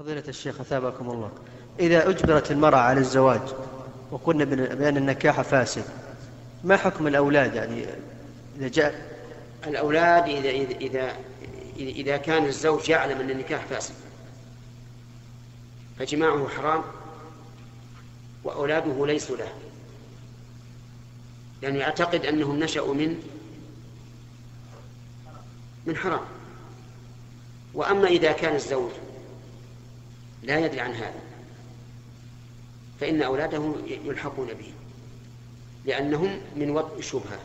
فضيلة الشيخ أثابكم الله. إذا أجبرت المرأة على الزواج وقلنا بأن النكاح فاسد ما حكم الأولاد؟ يعني إذا جاء الأولاد إذا إذا إذا, إذا كان الزوج يعلم أن النكاح فاسد. فجماعه حرام وأولاده ليسوا له. لأنه يعتقد أنهم نشأوا من من حرام. وأما إذا كان الزوج لا يدري عن هذا. فإن أولاده يلحقون به لأنهم من وضع الشبهة.